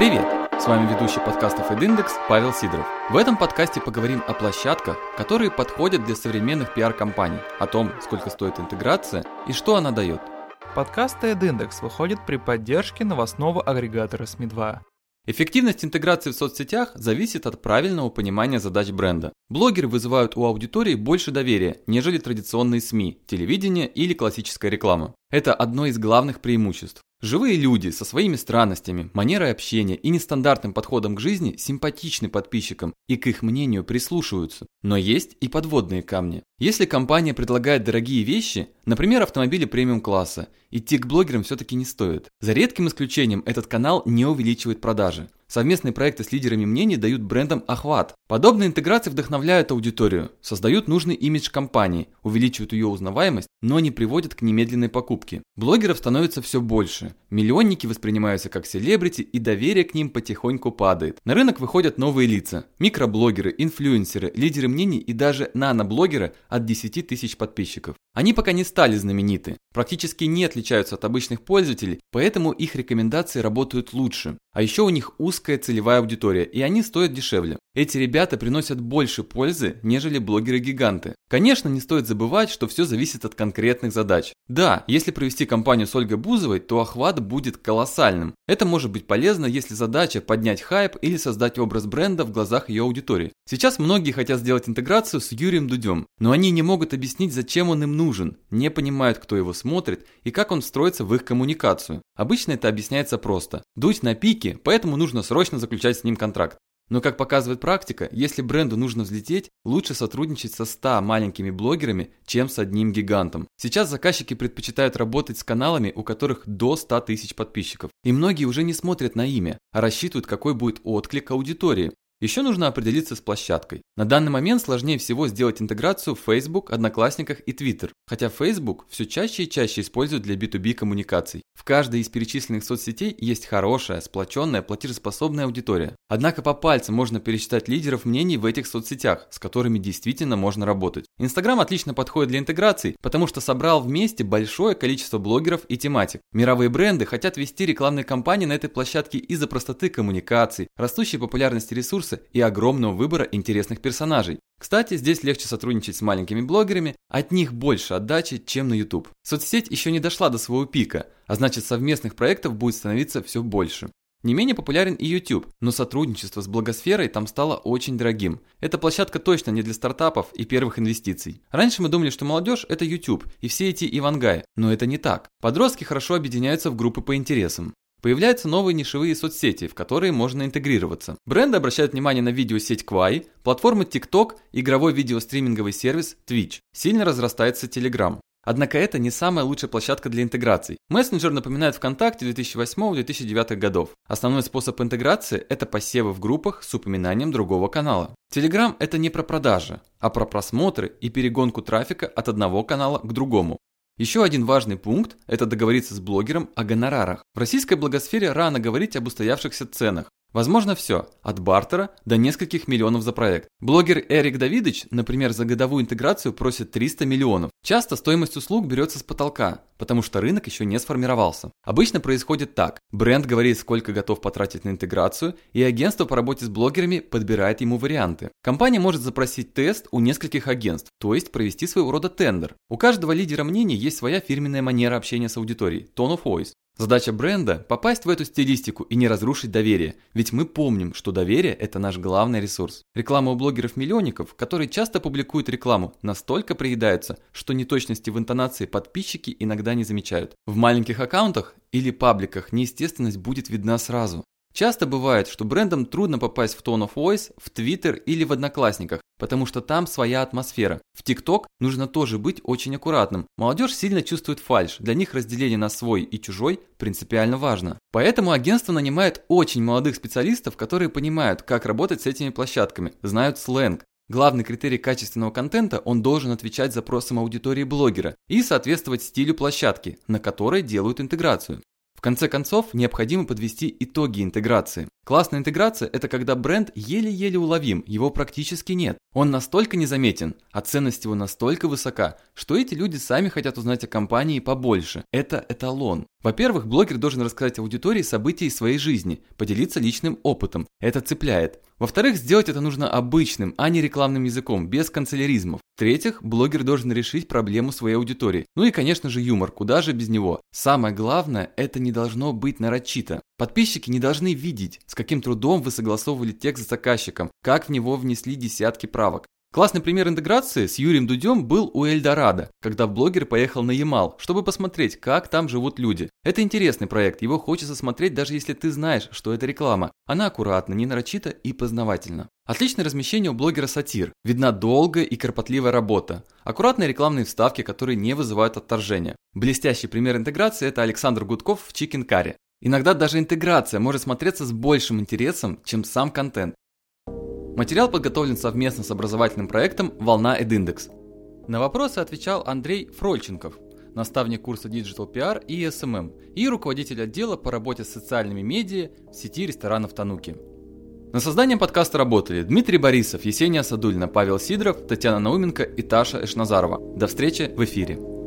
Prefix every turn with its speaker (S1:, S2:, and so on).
S1: Привет! С вами ведущий подкастов «Эдиндекс» Павел Сидоров. В этом подкасте поговорим о площадках, которые подходят для современных пиар-компаний, о том, сколько стоит интеграция и что она дает.
S2: Подкаст «Эдиндекс» выходит при поддержке новостного агрегатора СМИ-2.
S1: Эффективность интеграции в соцсетях зависит от правильного понимания задач бренда. Блогеры вызывают у аудитории больше доверия, нежели традиционные СМИ, телевидение или классическая реклама. Это одно из главных преимуществ. Живые люди со своими странностями, манерой общения и нестандартным подходом к жизни симпатичны подписчикам и к их мнению прислушиваются. Но есть и подводные камни. Если компания предлагает дорогие вещи, например, автомобили премиум-класса, идти к блогерам все-таки не стоит. За редким исключением этот канал не увеличивает продажи. Совместные проекты с лидерами мнений дают брендам охват. Подобные интеграции вдохновляют аудиторию, создают нужный имидж компании, увеличивают ее узнаваемость, но не приводят к немедленной покупке. Блогеров становится все больше. Миллионники воспринимаются как селебрити и доверие к ним потихоньку падает. На рынок выходят новые лица. Микроблогеры, инфлюенсеры, лидеры мнений и даже наноблогеры от 10 тысяч подписчиков. Они пока не стали знамениты, практически не отличаются от обычных пользователей, поэтому их рекомендации работают лучше. А еще у них узкая целевая аудитория, и они стоят дешевле. Эти ребята приносят больше пользы, нежели блогеры-гиганты. Конечно, не стоит забывать, что все зависит от конкретных задач. Да, если провести кампанию с Ольгой Бузовой, то охват будет колоссальным. Это может быть полезно, если задача поднять хайп или создать образ бренда в глазах ее аудитории. Сейчас многие хотят сделать интеграцию с Юрием Дудем, но они не могут объяснить, зачем он им нужен, не понимают, кто его смотрит и как он встроится в их коммуникацию. Обычно это объясняется просто. Дудь на пике, поэтому нужно срочно заключать с ним контракт. Но как показывает практика, если бренду нужно взлететь, лучше сотрудничать со 100 маленькими блогерами, чем с одним гигантом. Сейчас заказчики предпочитают работать с каналами, у которых до 100 тысяч подписчиков. И многие уже не смотрят на имя, а рассчитывают, какой будет отклик аудитории. Еще нужно определиться с площадкой. На данный момент сложнее всего сделать интеграцию в Facebook, Одноклассниках и Twitter, хотя Facebook все чаще и чаще используют для B2B коммуникаций. В каждой из перечисленных соцсетей есть хорошая, сплоченная, платежеспособная аудитория. Однако по пальцам можно пересчитать лидеров мнений в этих соцсетях, с которыми действительно можно работать. Инстаграм отлично подходит для интеграций, потому что собрал вместе большое количество блогеров и тематик. Мировые бренды хотят вести рекламные кампании на этой площадке из-за простоты коммуникаций, растущей популярности ресурсов ресурса и огромного выбора интересных персонажей. Кстати, здесь легче сотрудничать с маленькими блогерами, от них больше отдачи, чем на YouTube. Соцсеть еще не дошла до своего пика, а значит совместных проектов будет становиться все больше. Не менее популярен и YouTube, но сотрудничество с благосферой там стало очень дорогим. Эта площадка точно не для стартапов и первых инвестиций. Раньше мы думали, что молодежь – это YouTube и все эти ивангай, но это не так. Подростки хорошо объединяются в группы по интересам. Появляются новые нишевые соцсети, в которые можно интегрироваться. Бренды обращают внимание на видеосеть Quai, платформы TikTok, игровой видеостриминговый сервис Twitch. Сильно разрастается Telegram. Однако это не самая лучшая площадка для интеграций. Мессенджер напоминает ВКонтакте 2008-2009 годов. Основной способ интеграции – это посевы в группах с упоминанием другого канала. Telegram – это не про продажи, а про просмотры и перегонку трафика от одного канала к другому. Еще один важный пункт – это договориться с блогером о гонорарах. В российской благосфере рано говорить об устоявшихся ценах, Возможно все, от бартера до нескольких миллионов за проект. Блогер Эрик Давидович, например, за годовую интеграцию просит 300 миллионов. Часто стоимость услуг берется с потолка, потому что рынок еще не сформировался. Обычно происходит так. Бренд говорит, сколько готов потратить на интеграцию, и агентство по работе с блогерами подбирает ему варианты. Компания может запросить тест у нескольких агентств, то есть провести своего рода тендер. У каждого лидера мнений есть своя фирменная манера общения с аудиторией – tone of voice. Задача бренда – попасть в эту стилистику и не разрушить доверие, ведь мы помним, что доверие – это наш главный ресурс. Реклама у блогеров-миллионников, которые часто публикуют рекламу, настолько приедаются, что неточности в интонации подписчики иногда не замечают. В маленьких аккаунтах или пабликах неестественность будет видна сразу. Часто бывает, что брендам трудно попасть в Tone of Voice, в Twitter или в Одноклассниках, потому что там своя атмосфера. В TikTok нужно тоже быть очень аккуратным. Молодежь сильно чувствует фальш, для них разделение на свой и чужой принципиально важно. Поэтому агентство нанимает очень молодых специалистов, которые понимают, как работать с этими площадками, знают сленг. Главный критерий качественного контента – он должен отвечать запросам аудитории блогера и соответствовать стилю площадки, на которой делают интеграцию. В конце концов, необходимо подвести итоги интеграции. Классная интеграция – это когда бренд еле-еле уловим, его практически нет. Он настолько незаметен, а ценность его настолько высока, что эти люди сами хотят узнать о компании побольше. Это эталон. Во-первых, блогер должен рассказать аудитории события из своей жизни, поделиться личным опытом. Это цепляет. Во-вторых, сделать это нужно обычным, а не рекламным языком, без канцеляризмов. В-третьих, блогер должен решить проблему своей аудитории. Ну и, конечно же, юмор, куда же без него. Самое главное, это не должно быть нарочито. Подписчики не должны видеть, с каким трудом вы согласовывали текст с заказчиком, как в него внесли десятки правок. Классный пример интеграции с Юрием Дудем был у Эльдорадо, когда блогер поехал на Ямал, чтобы посмотреть, как там живут люди. Это интересный проект, его хочется смотреть даже если ты знаешь, что это реклама. Она аккуратна, не нарочита и познавательна. Отличное размещение у блогера Сатир. Видна долгая и кропотливая работа. Аккуратные рекламные вставки, которые не вызывают отторжения. Блестящий пример интеграции – это Александр Гудков в Chicken Curry. Иногда даже интеграция может смотреться с большим интересом, чем сам контент. Материал подготовлен совместно с образовательным проектом «Волна Эдиндекс». На вопросы отвечал Андрей Фрольченков, наставник курса Digital PR и SMM и руководитель отдела по работе с социальными медиа в сети ресторанов Тануки. На созданием подкаста работали Дмитрий Борисов, Есения Садульна, Павел Сидоров, Татьяна Науменко и Таша Эшназарова. До встречи в эфире.